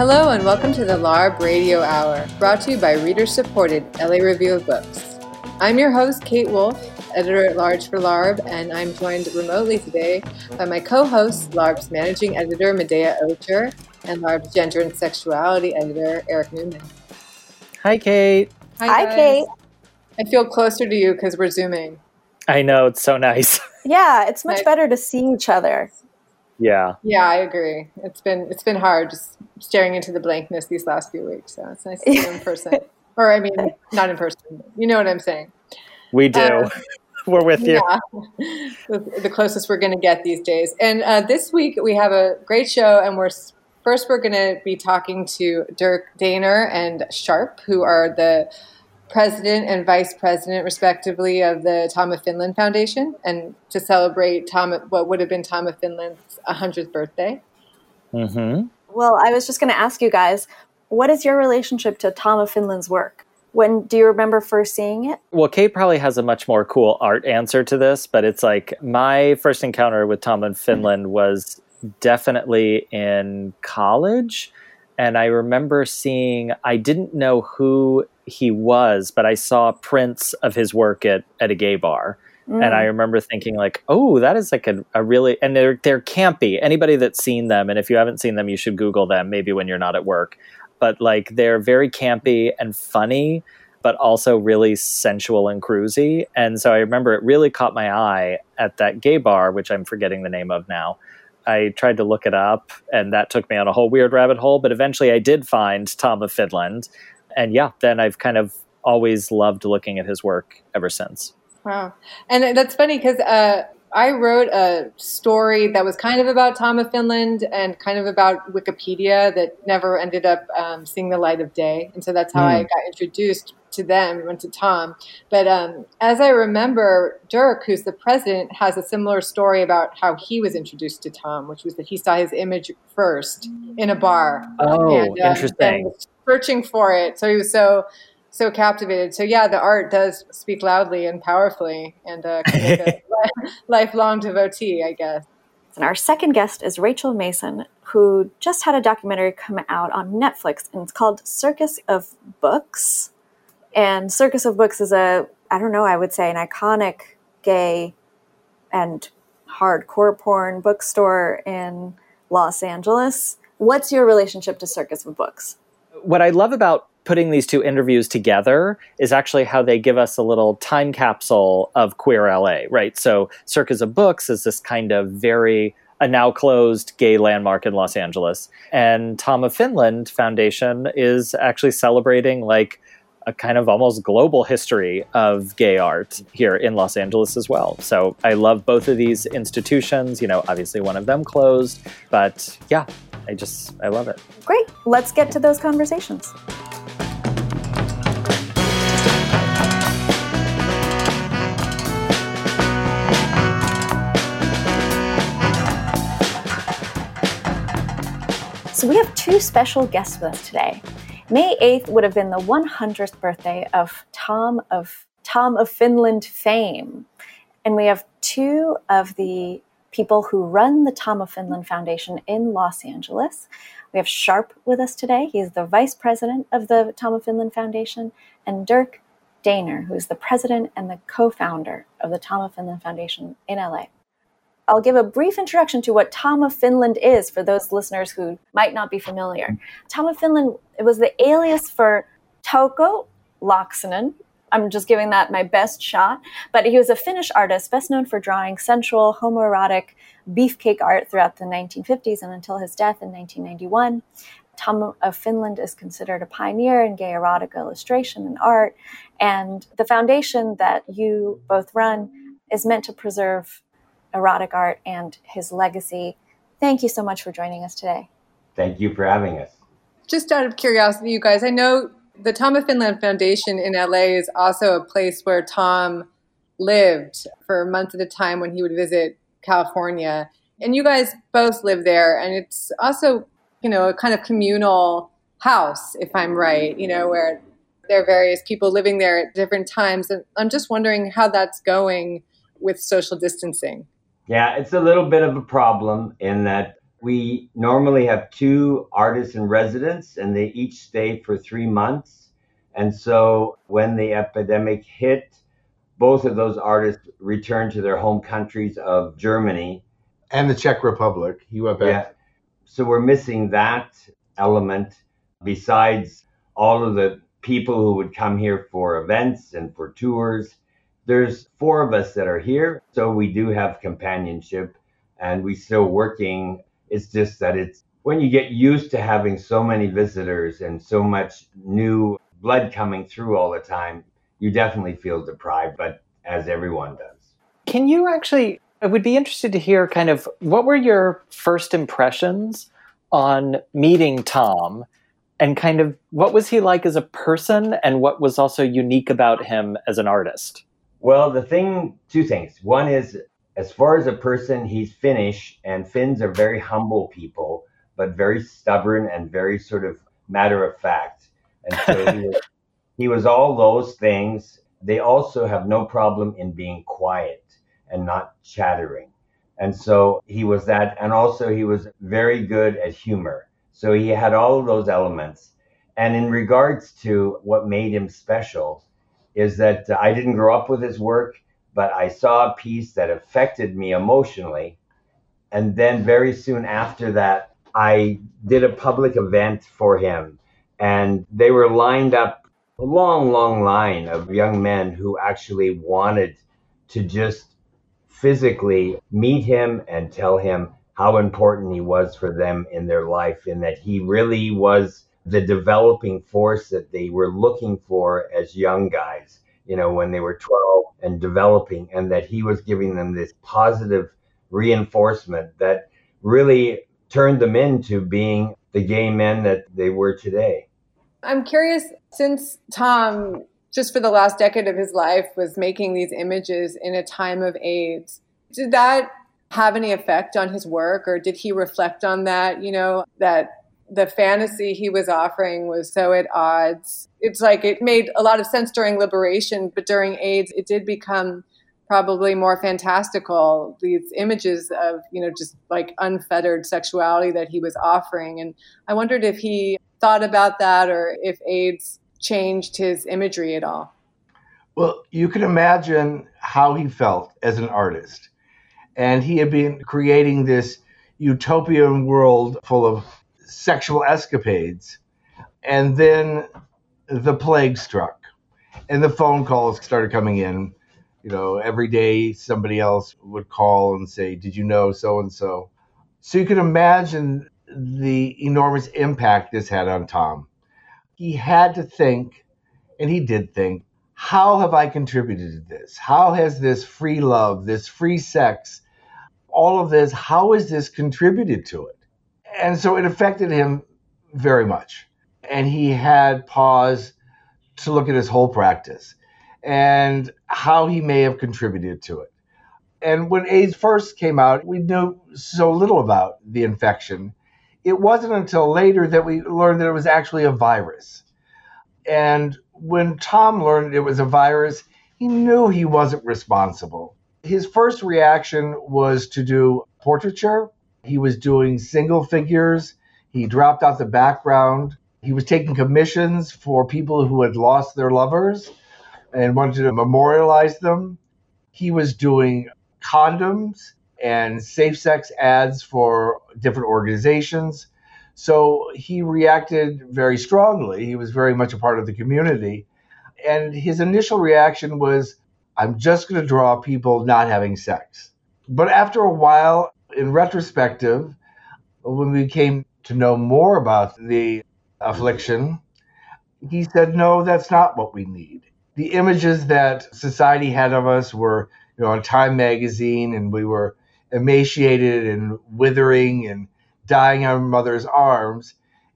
Hello and welcome to the LARB Radio Hour, brought to you by reader supported LA Review of Books. I'm your host, Kate Wolf, editor at large for LARB, and I'm joined remotely today by my co host, LARB's managing editor, Medaya Ocher, and LARB's gender and sexuality editor, Eric Newman. Hi, Kate. Hi, Hi Kate. I feel closer to you because we're Zooming. I know, it's so nice. Yeah, it's much better to see each other. Yeah. Yeah, I agree. It's been it's been hard just staring into the blankness these last few weeks. So it's nice to see you in person. or I mean, not in person. You know what I'm saying. We do. Um, we're with you. Yeah, the closest we're going to get these days. And uh, this week we have a great show, and we're first we're going to be talking to Durk Dehner and Sharp, who are the president and vice president, respectively, of the Tom of Finland Foundation, and to celebrate Tom, what would have been Tom of Finland's 100th birthday. Mm-hmm. Well, I was just going to ask you guys, what is your relationship to Tom of Finland's work? When do you remember first seeing it? Well, Kate probably has a much more cool art answer to this, but it's like my first encounter with Tom of Finland was definitely in college. And I remember seeing, I didn't know who he was, but I saw prints of his work at, at a gay bar. Mm. And I mm. remember thinking like, oh, that is like a, a, really and they're they're campy. Anybody that's seen them, and if you haven't seen them, you should Google them, maybe when you're not at work. But like they're very campy and funny, but also really sensual and cruisy. And so I remember it really caught my eye at that gay bar, which I'm forgetting the name of now. I tried to look it up, and that took me on a whole weird rabbit hole. But eventually, I did find Tom of Finland, and yeah, then I've kind of always loved looking at his work ever since. Wow. And that's funny because uh, I wrote a story that was kind of about Tom of Finland and kind of about Wikipedia that never ended up um, seeing the light of day. And so that's how mm. I hmm. got introduced to them, went to Tom. But um, as I remember, Durk, who's the president, has a similar story about how he was introduced to Tom, which was that he saw his image first in a bar. Oh, and, uh, interesting searching for it. So he was so so captivated. So yeah, the art does speak loudly and powerfully, and uh, kind of a lifelong devotee, I guess. And our second guest is Rachel Mason, who just had a documentary come out on Netflix, and it's called Circus of Books. And Circus of Books is a, I don't know, I would say an iconic gay and hardcore porn bookstore in Los Angeles. What's your relationship to Circus of Books? what I love about putting these two interviews together is actually how they give us a little time capsule of queer LA, right? So Circus of Books is this kind of very a now closed gay landmark in Los Angeles. And Tom of Finland Foundation is actually celebrating like a kind of almost global history of gay art here in Los Angeles as well. So I love both of these institutions. You know, obviously one of them closed, but yeah, I just, I love it. Great. Let's get to those conversations. So we have two special guests with us today. May 8th would have been the 100th birthday of Tom of Tom of Finland fame. And we have two of the people who run the Tom of Finland Foundation in Los Angeles. We have Sharp with us today. He's the vice president of the Tom of Finland Foundation, and Durk Dehner, who is the president and the co founder of the Tom of Finland Foundation in LA. I'll give a brief introduction to what Tom of Finland is for those listeners who might not be familiar. Tom of Finland it was the alias for Touko Laaksonen, I'm just giving that my best shot. But he was a Finnish artist, best known for drawing sensual, homoerotic beefcake art throughout the 1950s and until his death in 1991. Tom of Finland is considered a pioneer in gay erotic illustration and art. And the foundation that you both run is meant to preserve erotic art and his legacy. Thank you so much for joining us today. Thank you for having us. Just out of curiosity, you guys, I know the Tom of Finland Foundation in LA is also a place where Tom lived for months at a time when he would visit California. And you guys both live there, and it's also, you know, a kind of communal house, if I'm right, you know, where there are various people living there at different times. And I'm just wondering how that's going with social distancing. Yeah, it's a little bit of a problem in that We normally have two artists in residence, and they each stay for three months. And so when the epidemic hit, both of those artists returned to their home countries of Germany and the Czech Republic. He went back. Yeah. So we're missing that element besides all of the people who would come here for events and for tours. There's four of us that are here, so we do have companionship and we still working. It's just that it's when you get used to having so many visitors and so much new blood coming through all the time, you definitely feel deprived, but as everyone does. Can you actually I would be interested to hear kind of what were your first impressions on meeting Tom and kind of what was he like as a person and what was also unique about him as an artist? Well, the thing, two things. One is, as far as a person, he's Finnish, and Finns are very humble people, but very stubborn and very sort of matter of fact. And so he, was, he was all those things. They also have no problem in being quiet and not chattering. And so he was that. And also, he was very good at humor. So he had all of those elements. And in regards to what made him special, is that I didn't grow up with his work, but I saw a piece that affected me emotionally. And then very soon after that, I did a public event for him. And they were lined up a long, long line of young men who actually wanted to just physically meet him and tell him how important he was for them in their life and that he really was the developing force that they were looking for as young guys, you know, when they were 12 and developing, and that he was giving them this positive reinforcement that really turned them into being the gay men that they were today. I'm curious, since Tom just for the last decade of his life was making these images in a time of AIDS. Did that have any effect on his work or did he reflect on that, you know, that the fantasy he was offering was so at odds. It's like it made a lot of sense during liberation, but during AIDS it did become probably more fantastical these images of, you know, just like unfettered sexuality that he was offering and I wondered if he thought about that or if AIDS changed his imagery at all? Well, you can imagine how he felt as an artist. And he had been creating this utopian world full of sexual escapades. And then the plague struck, and the phone calls started coming in. You know, every day somebody else would call and say, Did you know so and so? So you can imagine the enormous impact this had on Tom he had to think, and he did think, how have I contributed to this? How has this free love, this free sex, all of this, how has this contributed to it? And so it affected him very much. And he had pause to look at his whole practice and how he may have contributed to it. And when AIDS first came out, we knew so little about the infection it wasn't until later that we learned that it was actually a virus. And when Tom learned it was a virus, he knew he wasn't responsible. His first reaction was to do portraiture. He was doing single figures. He dropped out the background. He was taking commissions for people who had lost their lovers and wanted to memorialize them. He was doing condoms and safe sex ads for different organizations. So he reacted very strongly. He was very much a part of the community. And his initial reaction was, I'm just going to draw people not having sex. But after a while, in retrospective, when we came to know more about the affliction, he said, No, that's not what we need. The images that society had of us were, you know, on Time magazine, and we were emaciated and withering and dying on our mother's arms.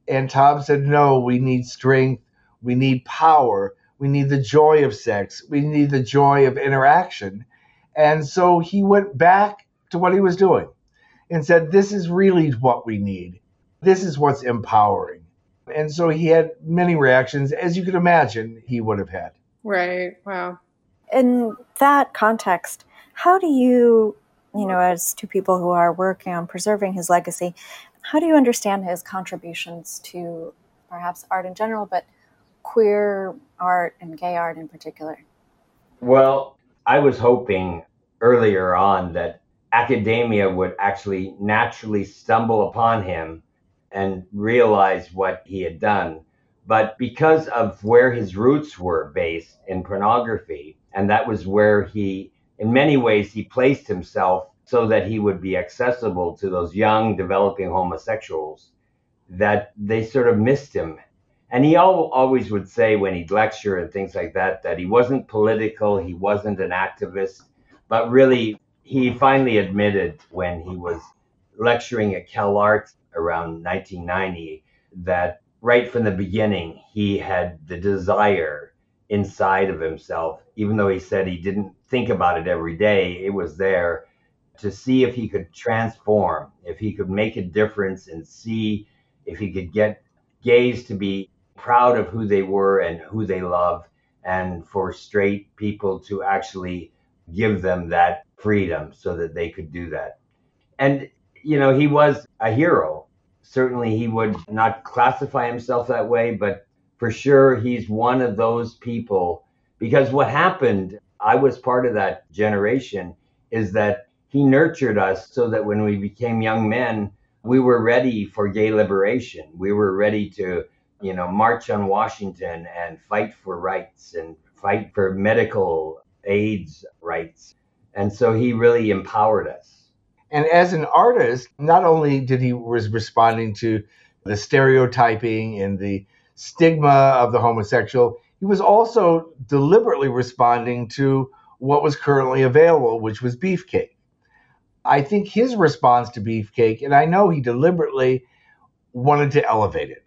And Tom said, No, we need strength. We need power. We need the joy of sex. We need the joy of interaction. And so he went back to what he was doing and said, This is really what we need. This is what's empowering. And so he had many reactions, as you could imagine he would have had. Right. Wow. In that context, how do you you know, as two people who are working on preserving his legacy, how do you understand his contributions to perhaps art in general, but queer art and gay art in particular? Well, I was hoping earlier on that academia would actually naturally stumble upon him and realize what he had done. But because of where his roots were based in pornography, and that was where he, in many ways, he placed himself so that he would be accessible to those young developing homosexuals, that they sort of missed him. And he always would say when he'd lecture and things like that, that he wasn't political, he wasn't an activist, but really he finally admitted when he was lecturing at CalArts around 1990 that right from the beginning he had the desire inside of himself, even though he said he didn't think about it every day, it was there to see if he could transform, if he could make a difference and see if he could get gays to be proud of who they were and who they love, and for straight people to actually give them that freedom so that they could do that. And, you know, he was a hero. Certainly, he would not classify himself that way, but for sure, he's one of those people. Because what happened, I was part of that generation, is that he nurtured us so that when we became young men, we were ready for gay liberation. We were ready to, you know, march on Washington and fight for rights and fight for medical AIDS rights. And so he really empowered us. And as an artist, not only did he was responding to the stereotyping and the stigma of the homosexual, he was also deliberately responding to what was currently available, which was beefcake. I think his response to beefcake, and I know he deliberately wanted to elevate it.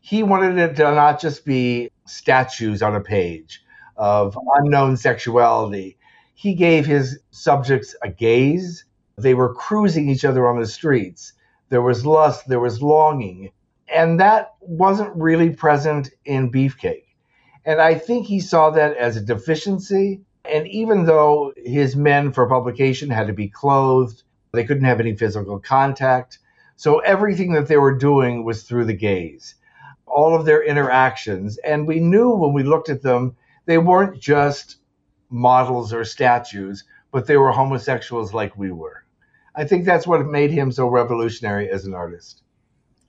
He wanted it to not just be statues on a page of unknown sexuality he gave his subjects a gaze. They were cruising each other on the streets. There was lust, there was longing. And that wasn't really present in Beefcake. And I think he saw that as a deficiency. And even though his men for publication had to be clothed, they couldn't have any physical contact. So everything that they were doing was through the gaze, all of their interactions. And we knew when we looked at them, they weren't just models or statues, but they were homosexuals like we were. I think that's what made him so revolutionary as an artist.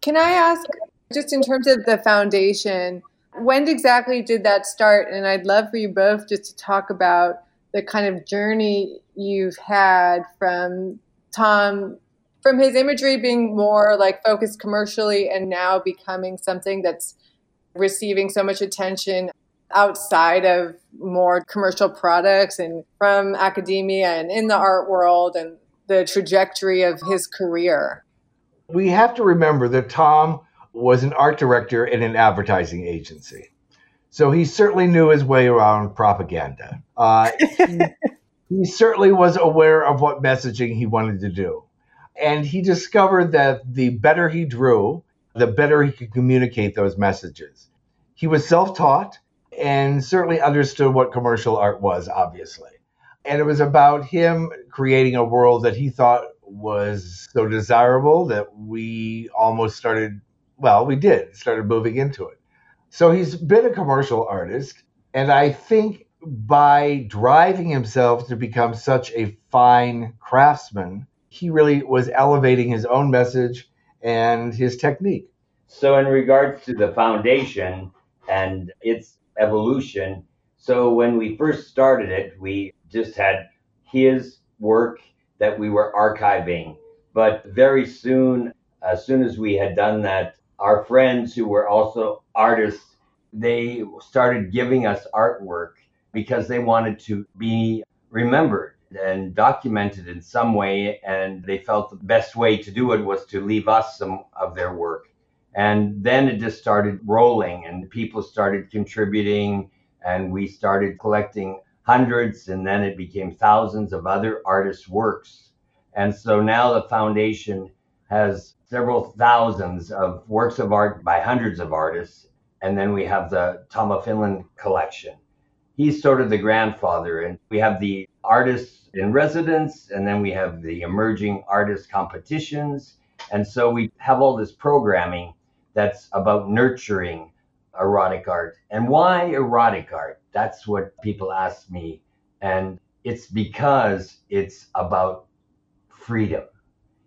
Can I ask, just in terms of the foundation, when exactly did that start? And I'd love for you both just to talk about the kind of journey you've had from Tom, from his imagery being more like focused commercially and now becoming something that's receiving so much attention outside of more commercial products and from academia and in the art world and the trajectory of his career. We have to remember that Tom was an art director in an advertising agency. So he certainly knew his way around propaganda. Uh, he, he certainly was aware of what messaging he wanted to do. And he discovered that the better he drew, the better he could communicate those messages. He was self taught and certainly understood what commercial art was, obviously. And it was about him creating a world that he thought was so desirable that we almost started, well, we did, started moving into it. So he's been a commercial artist. And I think by driving himself to become such a fine craftsman, he really was elevating his own message and his technique. So, in regards to the foundation and its evolution. So when we first started it, we just had his work that we were archiving. But very soon, as soon as we had done that, our friends who were also artists, they started giving us artwork because they wanted to be remembered and documented in some way. And they felt the best way to do it was to leave us some of their work. And then it just started rolling, and people started contributing, and we started collecting hundreds, and then it became thousands of other artists' works. And so now the foundation has several thousands of works of art by hundreds of artists. And then we have the Tom of Finland collection. he's sort of the grandfather. And we have the artists in residence, and then we have the emerging artist competitions. And so we have all this programming that's about nurturing erotic art. And why erotic art? That's what people ask me. And it's because it's about freedom.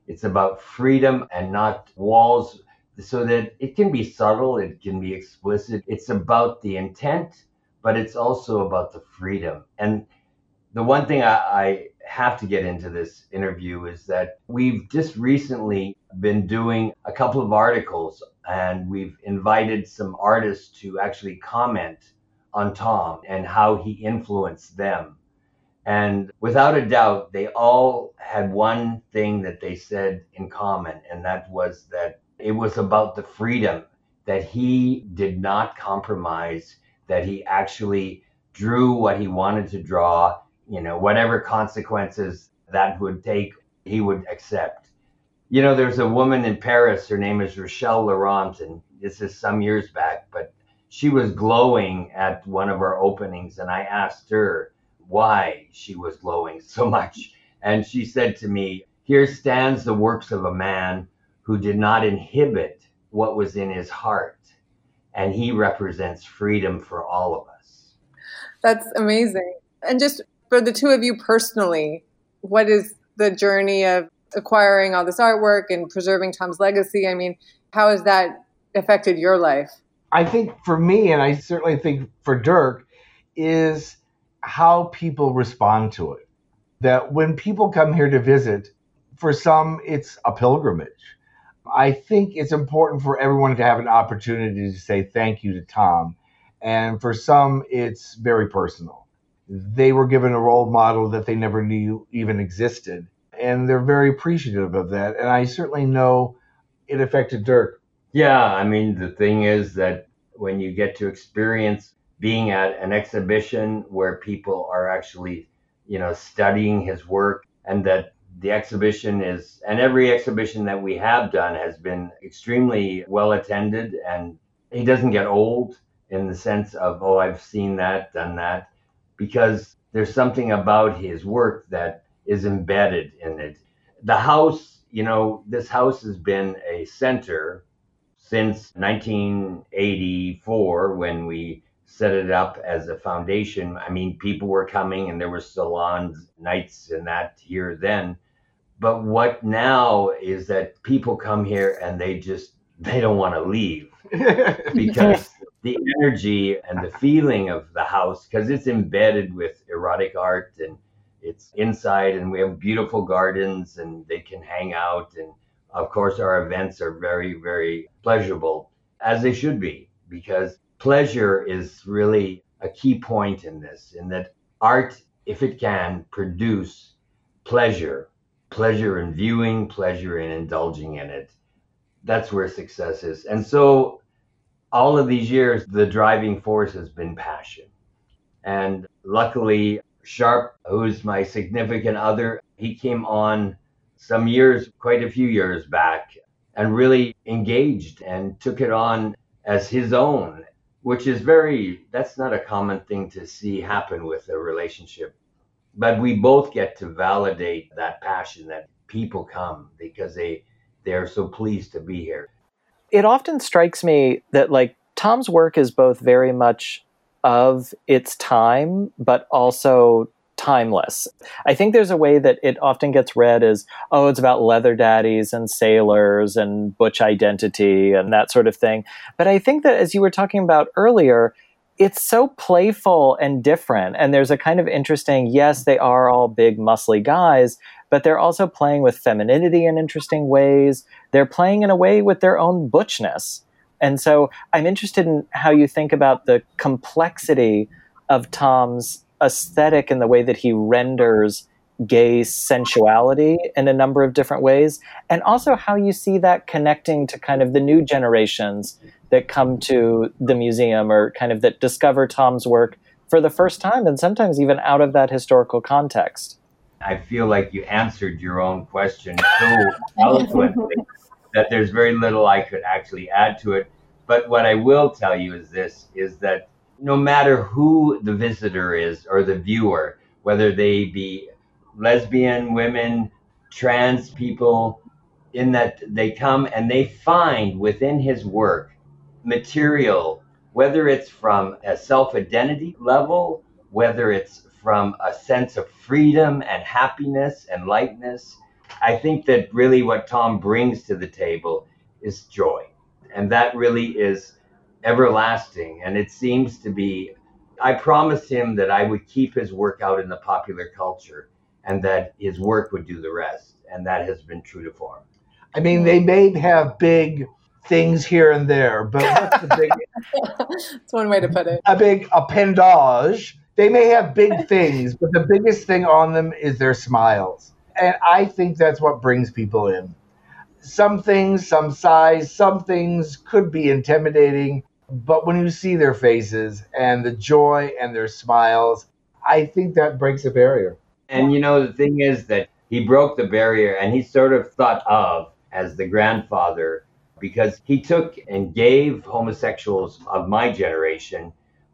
It's about freedom and not walls so that it can be subtle, it can be explicit. It's about the intent, but it's also about the freedom. And the one thing I, I, have to get into this interview is that we've just recently been doing a couple of articles and we've invited some artists to actually comment on Tom and how he influenced them. And without a doubt, they all had one thing that they said in common, and that was that it was about the freedom that he did not compromise, that he actually drew what he wanted to draw, you know, whatever consequences that would take, he would accept. You know, there's a woman in Paris, her name is Rochelle Laurent, and this is some years back, but she was glowing at one of our openings, and I asked her why she was glowing so much. And she said to me, Here stands the works of a man who did not inhibit what was in his heart. And he represents freedom for all of us. That's amazing. And just for the two of you personally, what is the journey of acquiring all this artwork and preserving Tom's legacy? I mean, how has that affected your life? I think for me, and I certainly think for Durk, is how people respond to it. That when people come here to visit, for some, it's a pilgrimage. I think it's important for everyone to have an opportunity to say thank you to Tom. And for some, it's very personal. They were given a role model that they never knew even existed. And they're very appreciative of that. And I certainly know it affected Durk. Yeah, I mean, the thing is that when you get to experience being at an exhibition where people are actually, you know, studying his work and that the exhibition is, and every exhibition that we have done has been extremely well attended, and he doesn't get old in the sense of, oh, I've seen that, done that, because there's something about his work that is embedded in it. The house, you know, this house has been a center since 1984 when we set it up as a foundation. I mean, people were coming and there were salons, nights, and that here then. But what now is that people come here and they just they don't want to leave because the energy and the feeling of the house because it's embedded with erotic art and it's inside and we have beautiful gardens and they can hang out and of course our events are very very pleasurable as they should be because pleasure is really a key point in this in that art if it can produce pleasure pleasure in viewing, pleasure in indulging in it. That's where success is. And so, all of these years, the driving force has been passion. And luckily, Sharp, who's my significant other, he came on some years, quite a few years back, and really engaged and took it on as his own, which is very, that's not a common thing to see happen with a relationship but we both get to validate that passion that people come because they they're so pleased to be here it often strikes me that like tom's work is both very much of its time but also timeless. I think there's a way that it often gets read as oh it's about leather daddies and sailors and butch identity and that sort of thing. But i think that as you were talking about earlier it's so playful and different. And there's a kind of interesting, yes, they are all big, muscly guys, but they're also playing with femininity in interesting ways. They're playing in a way with their own butchness. And so I'm interested in how you think about the complexity of Tom's aesthetic and the way that he renders gay sensuality in a number of different ways, and also how you see that connecting to kind of the new generations that come to the museum or kind of that discover Tom's work for the first time and sometimes even out of that historical context. I feel like you answered your own question so eloquently that there's very little I could actually add to it. But what I will tell you is this is that no matter who the visitor is or the viewer, whether they be lesbian women, trans people, in that they come and they find within his work material, whether it's from a self identity level, whether it's from a sense of freedom and happiness and lightness. I think that really what Tom brings to the table is joy. And that really is everlasting. And it seems to be, I promised him that I would keep his work out in the popular culture and that his work would do the rest. And that has been true to form. I mean, they may have big things here and there, but what's the big? That's one way to put it. A big appendage. They may have big things, but the biggest thing on them is their smiles. And I think that's what brings people in. Some things, some size, some things could be intimidating, but when you see their faces and the joy and their smiles, I think that breaks a barrier. And you know, the thing is that he broke the barrier and he's sort of thought of as the grandfather because he took and gave homosexuals of my generation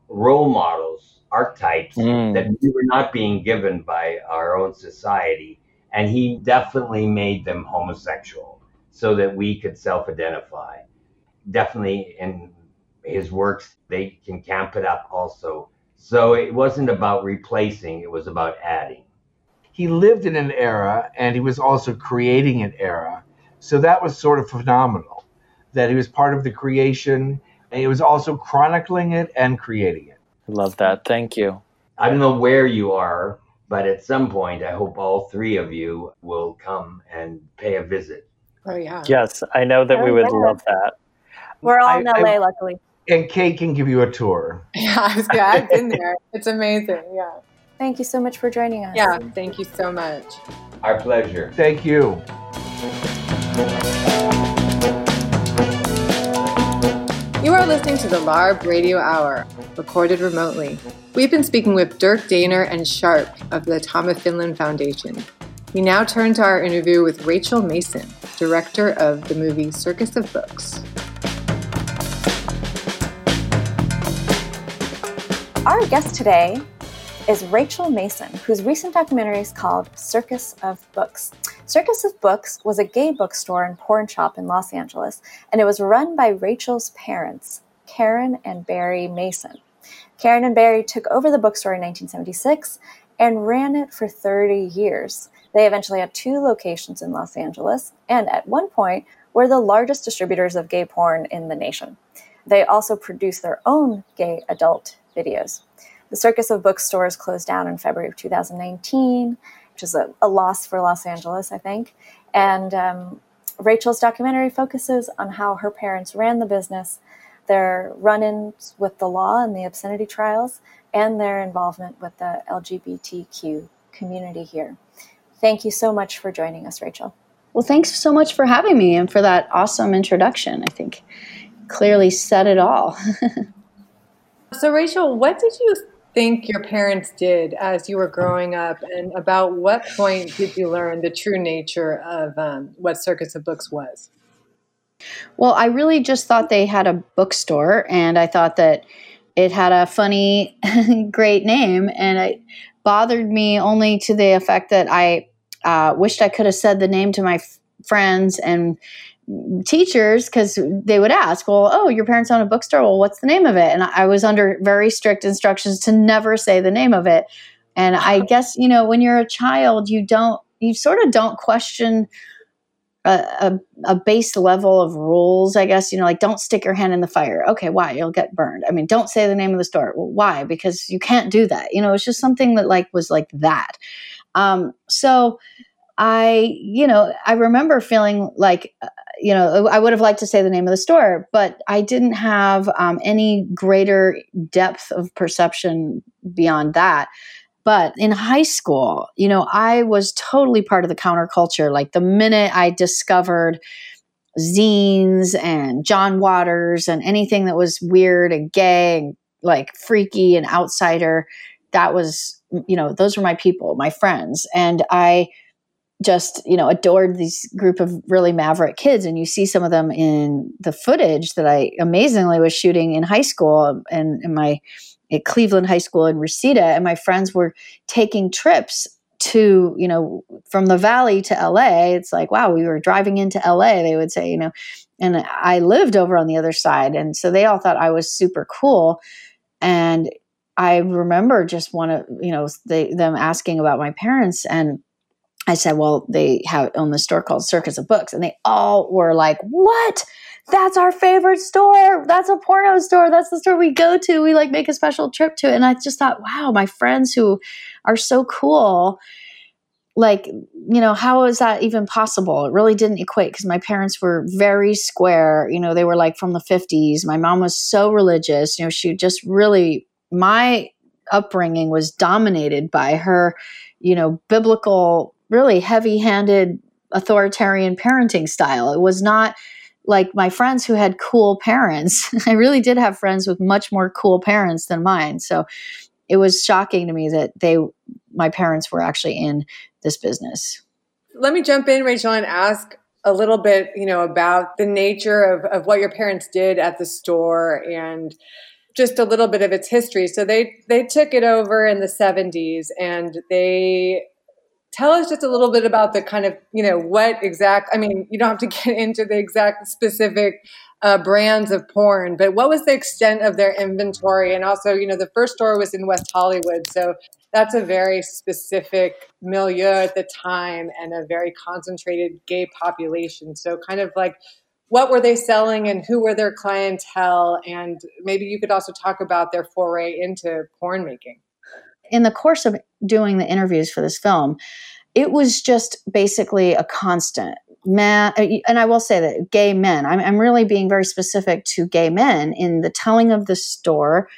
role models, archetypes mm. that we were not being given by our own society. And he definitely made them homosexual so that we could self identify. Definitely in his works, they can camp it up also. So it wasn't about replacing, it was about adding. He lived in an era and he was also creating an era so that was sort of phenomenal that he was part of the creation and he was also chronicling it and creating it. I love that. Thank you. I don't know where you are, but at some point, I hope all three of you will come and pay a visit. Oh, yeah. Yes, I know that oh, we would yeah. love that. We're all I, in LA, I, luckily. And Kate can give you a tour. Yeah, I was, yeah I've been there. It's amazing. Yeah. Thank you so much for joining us. Yeah, thank you so much. Our pleasure. Thank you. Are listening to the LARB Radio Hour, recorded remotely. We've been speaking with Durk Dehner and Sharp of the of Finland Foundation. We now turn to our interview with Rachel Mason, director of the movie Circus of Books. Our guest today is Rachel Mason, whose recent documentary is called Circus of Books. Circus of Books was a gay bookstore and porn shop in Los Angeles, and it was run by Rachel's parents, Karen and Barry Mason. Karen and Barry took over the bookstore in 1976 and ran it for 30 years. They eventually had two locations in Los Angeles, and at one point were the largest distributors of gay porn in the nation. They also produced their own gay adult videos. The Circus of Bookstores closed down in February of 2019, which is a, a loss for Los Angeles, I think. And um, Rachel's documentary focuses on how her parents ran the business, their run ins with the law and the obscenity trials, and their involvement with the LGBTQ community here. Thank you so much for joining us, Rachel. Well, thanks so much for having me and for that awesome introduction. I think clearly said it all. so, Rachel, what did you think your parents did as you were growing up, and about what point did you learn the true nature of um, what Circus of Books was? Well, I really just thought they had a bookstore, and I thought that it had a funny, great name, and it bothered me only to the effect that I uh, wished I could have said the name to my f- friends and teachers because they would ask, Well, oh, your parents own a bookstore. Well, what's the name of it? And I was under very strict instructions to never say the name of it. And I guess, you know, when you're a child, you don't, you sort of don't question a, a, a, base level of rules, I guess, you know, like don't stick your hand in the fire. Okay, why? You'll get burned. I mean, don't say the name of the store. Well, why? Because you can't do that. You know, it's just something that like was like that. Um, so I, you know, I remember feeling like, uh, you know, I would have liked to say the name of the store, but I didn't have um, any greater depth of perception beyond that. But in high school, you know, I was totally part of the counterculture. Like the minute I discovered zines and John Waters and anything that was weird and gay and like freaky and outsider, that was, you know, those were my people, my friends. And I, just you know adored these group of really maverick kids. And you see some of them in the footage that i amazingly was shooting in high school and in my at Cleveland High School in Reseda, and my friends were taking trips to you know from the valley to LA. It's like wow, we were driving into LA. They would say you know, and I lived over on the other side, and so they all thought I was super cool, and I remember just one of you know they, them asking about my parents. And I said, well, they have own the store called Circus of Books, and they all were like, "What? That's our favorite store. That's a porno store. That's the store we go to. We like make a special trip to." It. And I just thought, wow, my friends who are so cool, like, you know, how is that even possible? It really didn't equate because my parents were very square. You know, they were like from the fifties. My mom was so religious. You know, she just really my upbringing was dominated by her, you know, biblical really heavy handed authoritarian parenting style. It was not like my friends who had cool parents. I really did have friends with much more cool parents than mine. So it was shocking to me that they, my parents were actually in this business. Let me jump in, Rachel, and ask a little bit, you know, about the nature of, of what your parents did at the store and just a little bit of its history. So they they took it over in the 70s and they tell us just a little bit about the kind of you know what exact i mean you don't have to get into the exact specific uh, brands of porn but what was the extent of their inventory? And also you know the first store was in west hollywood so that's a very specific milieu at the time and a very concentrated gay population. So kind of like what were they selling and who were their clientele? And maybe you could also talk about their foray into porn making in the course of doing the interviews for this film, it was just basically a constant. Man, uh, and I will say that gay men, I'm, I'm really being very specific to gay men in the telling of the store.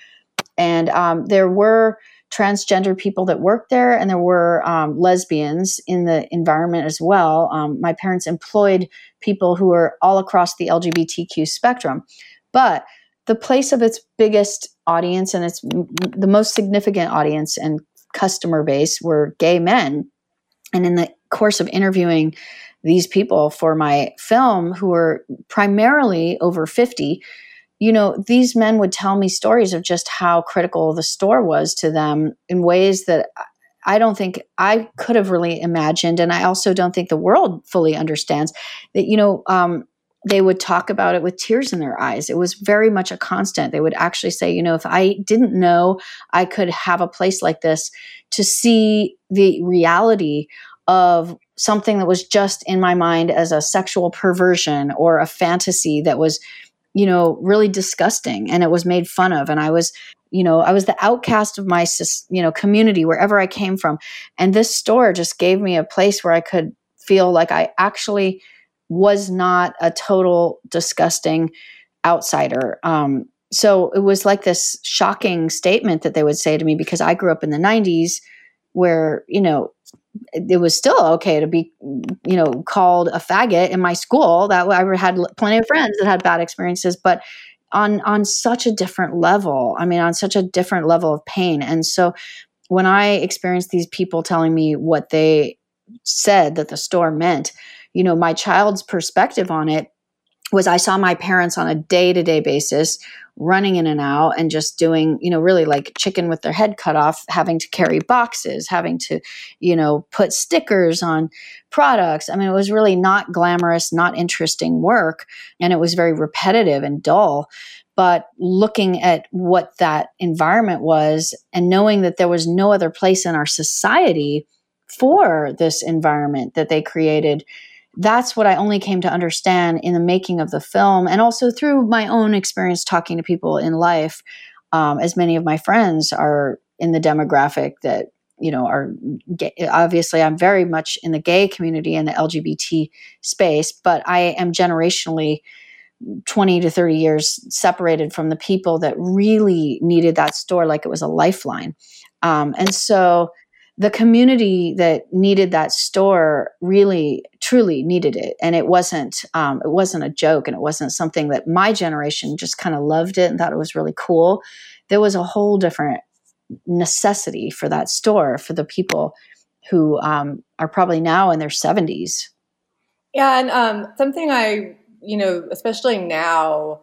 And um, there were transgender people that worked there, and there were um, lesbians in the environment as well. Um, my parents employed people who were all across the LGBTQ spectrum. But the place of its biggest audience and its the most significant audience and customer base were gay men. And in the course of interviewing these people for my film, who were primarily over 50, you know, these men would tell me stories of just how critical the store was to them in ways that I don't think I could have really imagined. And I also don't think the world fully understands that, you know, um, they would talk about it with tears in their eyes. It was very much a constant. They would actually say, you know, if I didn't know I could have a place like this to see the reality of something that was just in my mind as a sexual perversion or a fantasy that was, you know, really disgusting and it was made fun of. And I was, you know, I was the outcast of my, you know, community wherever I came from. And this store just gave me a place where I could feel like I actually was not a total disgusting outsider. Um, so it was like this shocking statement that they would say to me because I grew up in the 90s where, you know, it was still okay to be, you know, called a faggot in my school. That I had plenty of friends that had bad experiences, but on on such a different level. I mean, on such a different level of pain. And so when I experienced these people telling me what they said that the store meant, you know, my child's perspective on it was I saw my parents on a day to day basis running in and out and just doing, you know, really like chicken with their head cut off, having to carry boxes, having to, you know, put stickers on products. I mean, it was really not glamorous, not interesting work. And it was very repetitive and dull. But looking at what that environment was and knowing that there was no other place in our society for this environment that they created that's what I only came to understand in the making of the film and also through my own experience talking to people in life. Um, as many of my friends are in the demographic that, you know, are gay. obviously I'm very much in the gay community and the LGBT space, but I am generationally 20 to 30 years separated from the people that really needed that store like it was a lifeline. Um, and so, the community that needed that store really truly needed it. And it wasn't um, it wasn't a joke and it wasn't something that my generation just kind of loved it and thought it was really cool. There was a whole different necessity for that store for the people who um, are probably now in their 70s yeah and um, something i you know especially now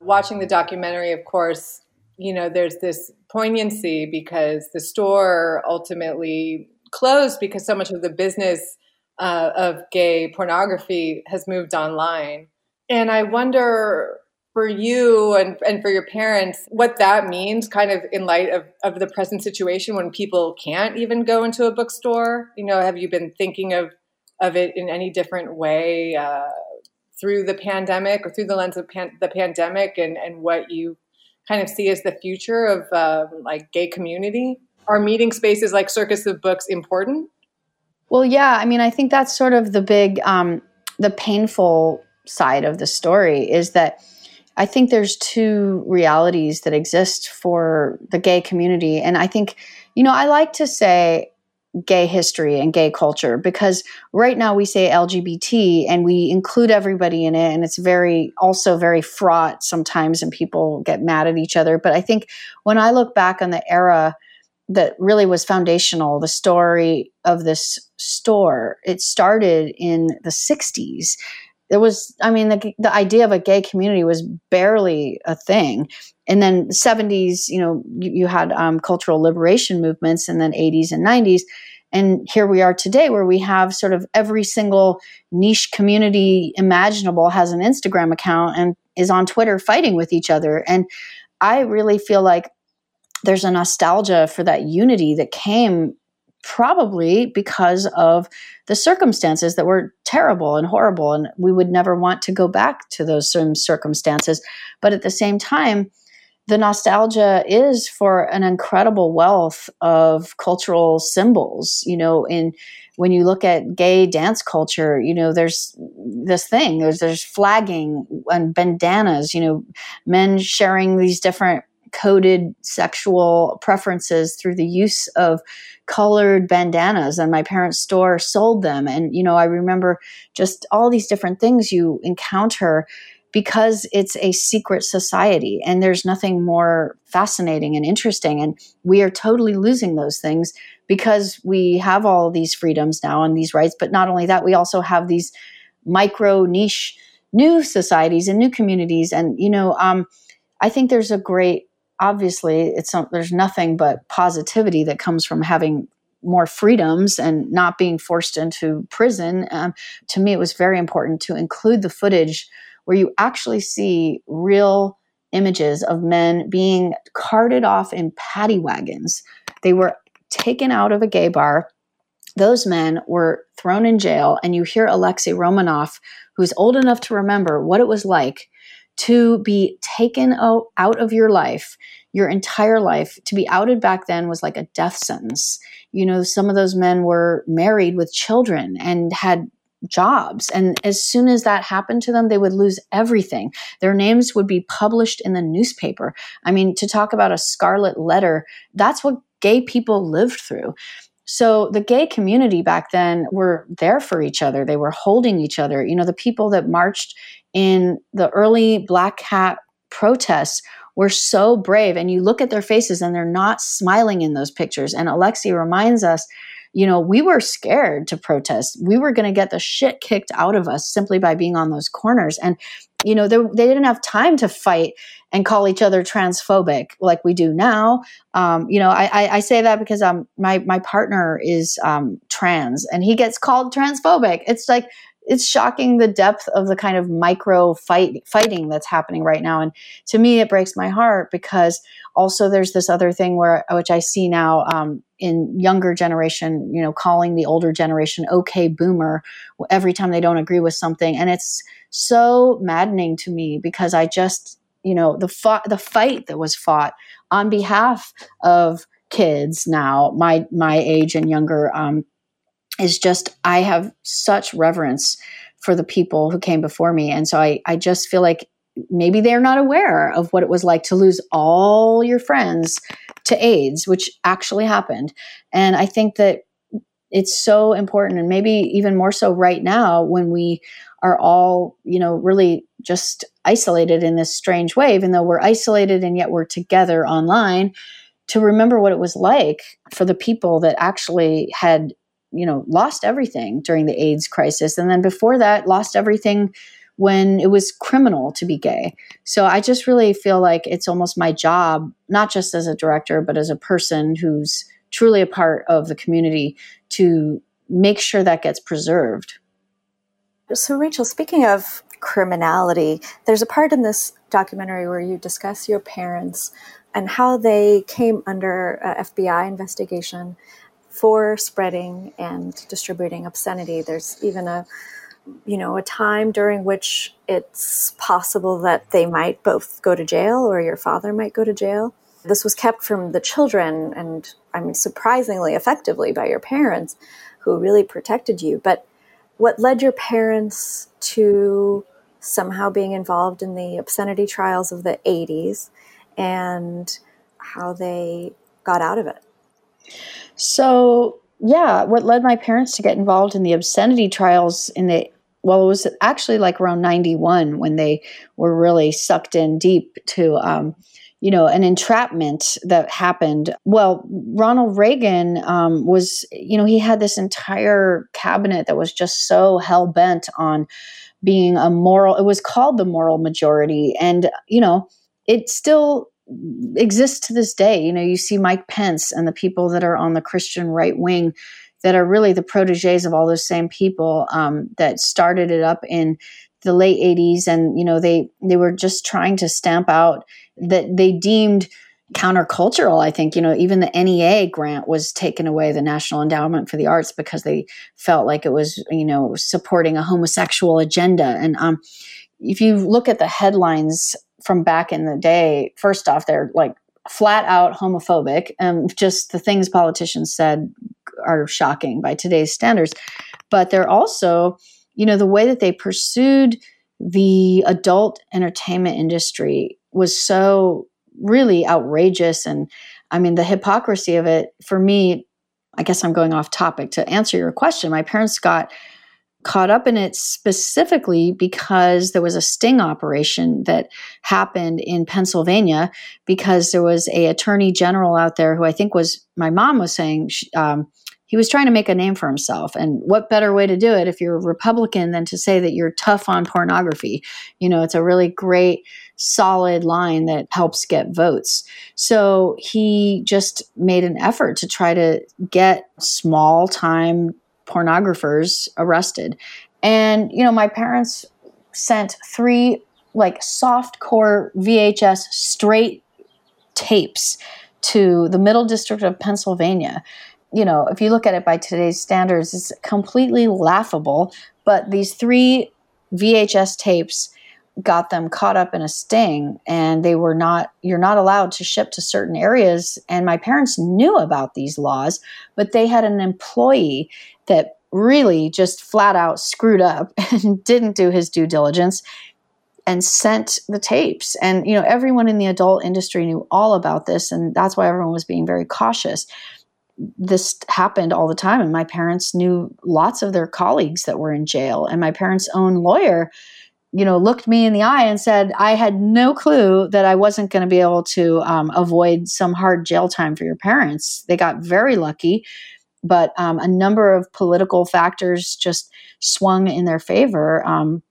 watching the documentary of course you know, there's this poignancy because the store ultimately closed because so much of the business uh, of gay pornography has moved online. And I wonder for you and, and for your parents what that means kind of in light of, of the present situation when people can't even go into a bookstore you know have you been thinking of of it in any different way uh, through the pandemic or through the lens of pan- the pandemic and, and what you kind of see as the future of uh, like gay community are meeting spaces like circus of books important well yeah i mean i think that's sort of the big um, the painful side of the story is that I think there's two realities that exist for the gay community. And I think, you know, I like to say gay history and gay culture because right now we say LGBT and we include everybody in it. And it's very, also very fraught sometimes and people get mad at each other. But I think when I look back on the era, that really was foundational the story of this store it started in the 60s there was i mean the, the idea of a gay community was barely a thing. And then 70s you know you, you had um, cultural liberation movements and then 80s and 90s and here we are today where we have sort of every single niche community imaginable has an instagram account and is on twitter fighting with each other. And i really feel like there's a nostalgia for that unity that came probably because of the circumstances that were terrible and horrible. And we would never want to go back to those same circumstances. But at the same time, the nostalgia is for an incredible wealth of cultural symbols, you know, in when you look at gay dance culture, you know, there's this thing, there's there's flagging and bandanas, you know, men sharing these different coded sexual preferences through the use of colored bandanas and my parents store sold them. And you know i remember just all these different things you encounter because it's a secret society and there's nothing more fascinating and interesting. And we are totally losing those things because we have all these freedoms now and these rights. But not only that we also have these micro niche new societies and new communities. And you know um, i think there's a great obviously it's there's nothing but positivity that comes from having more freedoms and not being forced into prison. Um, to me, it was very important to include the footage where you actually see real images of men being carted off in paddy wagons. They were taken out of a gay bar. Those men were thrown in jail, and you hear Alexei Romanoff, who's old enough to remember what it was like to be taken out of your life, your entire life. To be outed back then was like a death sentence. You know, some of those men were married with children and had jobs. And as soon as that happened to them, they would lose everything. Their names would be published in the newspaper. I mean, to talk about a scarlet letter, that's what gay people lived through. So the gay community back then were there for each other. They were holding each other. You know, the people that marched in the early Black Cat protests were so brave. And you look at their faces and they're not smiling in those pictures. And alexi reminds us, you know, we were scared to protest. We were going to get the shit kicked out of us simply by being on those corners. And, you know, they, didn't have time to fight and call each other transphobic like we do now. Um, you know, I, I, I, say that because um, my my partner is um, trans and he gets called transphobic. It's like it's shocking the depth of the kind of micro fight fighting that's happening right now. And to me it breaks my heart because also there's this other thing where which i see now um, in younger generation you know calling the older generation okay boomer every time they don't agree with something. And it's so maddening to me because i just you know the fought, the fight that was fought on behalf of kids now my my age and younger um, is just I have such reverence for the people who came before me. And so I, I just feel like maybe they're not aware of what it was like to lose all your friends to AIDS, which actually happened. And I think that it's so important and maybe even more so right now when we are all, you know, really just isolated in this strange way, even though we're isolated and yet we're together online, to remember what it was like for the people that actually had you know, lost everything during the AIDS crisis. And then before that, lost everything when it was criminal to be gay. So I just really feel like it's almost my job, not just as a director, but as a person who's truly a part of the community to make sure that gets preserved. So, Rachel, speaking of criminality, there's a part in this documentary where you discuss your parents and how they came under uh, FBI investigation for spreading and distributing obscenity. There's even a you know a time during which it's possible that they might both go to jail or your father might go to jail. This was kept from the children and I mean surprisingly effectively by your parents who really protected you. But what led your parents to somehow being involved in the obscenity trials of the 80s and how they got out of it. So, yeah, what led my parents to get involved in the obscenity trials in the well, it was actually like around 91 when they were really sucked in deep to, um, you know, an entrapment that happened. Well, Ronald Reagan um, was, you know, he had this entire cabinet that was just so hell bent on being a moral, it was called the moral majority. And, you know, it still exists to this day. You know, you see Mike Pence and the people that are on the Christian right wing that are really the proteges of all those same people um, that started it up in the late 80s and you know they they were just trying to stamp out that they deemed countercultural i think. You know even the nea grant was taken away the national endowment for the arts because they felt like it was you know supporting a homosexual agenda. And um, if you look at the headlines from back in the day, first off, they're like flat out homophobic. And just the things politicians said are shocking by today's standards. But they're also, you know, the way that they pursued the adult entertainment industry was so really outrageous. And I mean, the hypocrisy of it for me, I guess I'm going off topic to answer your question. My parents got caught up in it specifically because there was a sting operation that happened in Pennsylvania because there was a attorney general out there who I think was my mom was saying um, he was trying to make a name for himself. And what better way to do it if you're a Republican than to say that you're tough on pornography? You know it's a really great solid line that helps get votes. So he just made an effort to try to get small time pornographers arrested. And, you know, my parents sent three like soft core VHS straight tapes to the Middle District of Pennsylvania. You know, if you look at it by today's standards, it's completely laughable. But these three VHS tapes got them caught up in a sting and they were not you're not allowed to ship to certain areas and my parents knew about these laws but they had an employee that really just flat out screwed up and didn't do his due diligence and sent the tapes. And you know everyone in the adult industry knew all about this and that's why everyone was being very cautious. This happened all the time and my parents knew lots of their colleagues that were in jail and my parents own lawyer you know, looked me in the eye and said, I had no clue that I wasn't going to be able to um, avoid some hard jail time for your parents. They got very lucky, but um, a number of political factors just swung in their favor. Um,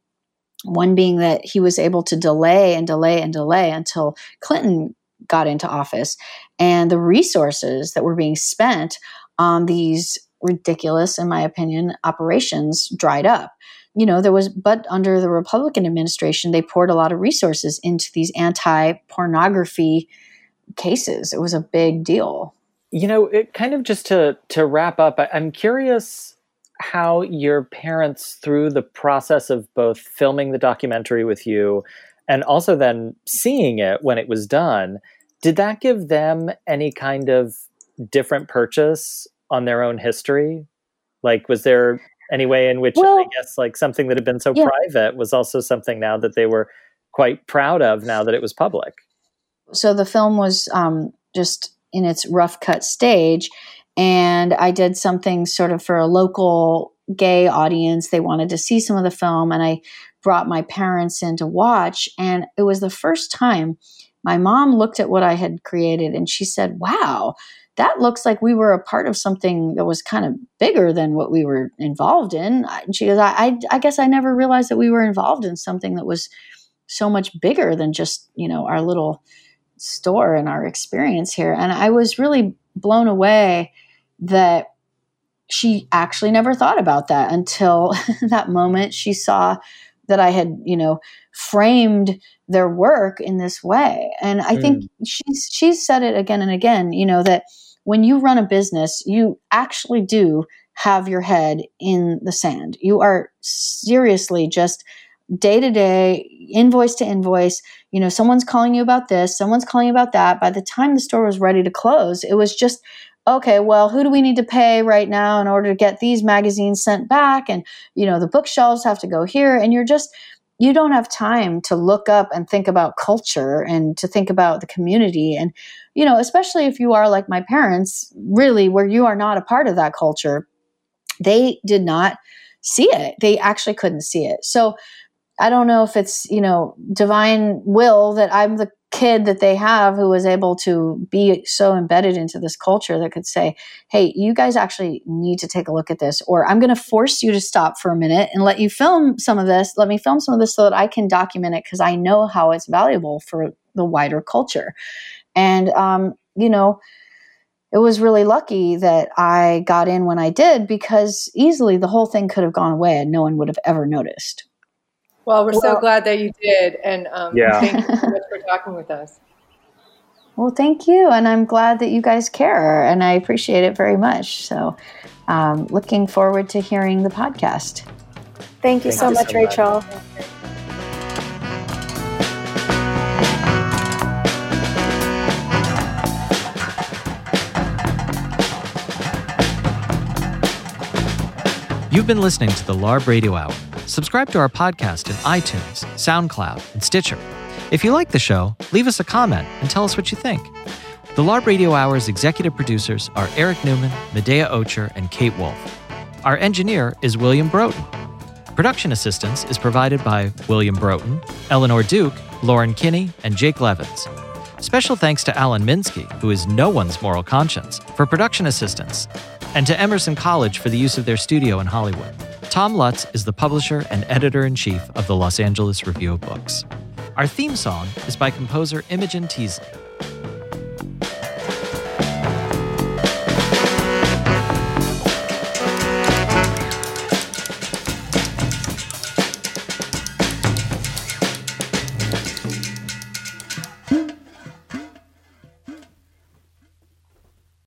one being that he was able to delay and delay and delay until Clinton got into office, and the resources that were being spent on these ridiculous, in my opinion, operations dried up you know, there was, but under the Republican administration, they poured a lot of resources into these anti pornography cases. It was a big deal. You know, it kind of just to to wrap up, I'm curious how your parents, through the process of both filming the documentary with you and also then seeing it when it was done, did that give them any kind of different purchase on their own history? Like, was there any way in which well, I guess like something that had been so yeah. private was also something now that they were quite proud of now that it was public. So the film was um, just in its rough cut stage, and I did something sort of for a local gay audience. They wanted to see some of the film, and I brought my parents in to watch. And it was the first time my mom looked at what I had created and she said, Wow, that looks like we were a part of something that was kind of bigger than what we were involved in. And She goes, I, I, I guess I never realized that we were involved in something that was so much bigger than just, you know, our little store and our experience here. And I was really blown away that she actually never thought about that until that moment she saw that I had, you know, framed their work in this way. And I mm. think she's she's said it again and again, you know, that when you run a business, you actually do have your head in the sand. You are seriously just day to day, invoice to invoice. You know, someone's calling you about this, someone's calling you about that. By the time the store was ready to close, it was just okay, well, who do we need to pay right now in order to get these magazines sent back? And, you know, the bookshelves have to go here. And you're just, you don't have time to look up and think about culture and to think about the community. And, you know, especially if you are like my parents, really, where you are not a part of that culture, they did not see it. They actually couldn't see it. So, I don't know if it's, you know, divine will that I'm the kid that they have who was able to be so embedded into this culture that could say, hey, you guys actually need to take a look at this, or I'm going to force you to stop for a minute and let you film some of this. Let me film some of this so that I can document it because I know how it's valuable for the wider culture. And, um, you know, it was really lucky that I got in when I did because easily the whole thing could have gone away and no one would have ever noticed. Well, we're well, so glad that you did. And um, yeah. thank you so much for talking with us. Well, thank you. And I'm glad that you guys care. And I appreciate it very much. So, um, looking forward to hearing the podcast. Thank you thank so you much, so Rachel. Much. You've been listening to the LARB Radio Hour subscribe to our podcast in iTunes, SoundCloud, and Stitcher. If you like the show, leave us a comment and tell us what you think. The LARB Radio Hour's executive producers are Eric Newman, Medaya Ocher, and Kate Wolf. Our engineer is William Broughton. Production assistance is provided by William Broughton, Eleanor Duke, Lauren Kinney, and Jake Levins. Special thanks to Alan Minsky, who is no one's moral conscience, for production assistance, and to Emerson College for the use of their studio in Hollywood. Tom Lutz is the publisher and editor in chief of the Los Angeles Review of Books. Our theme song is by composer Imogen Teasley.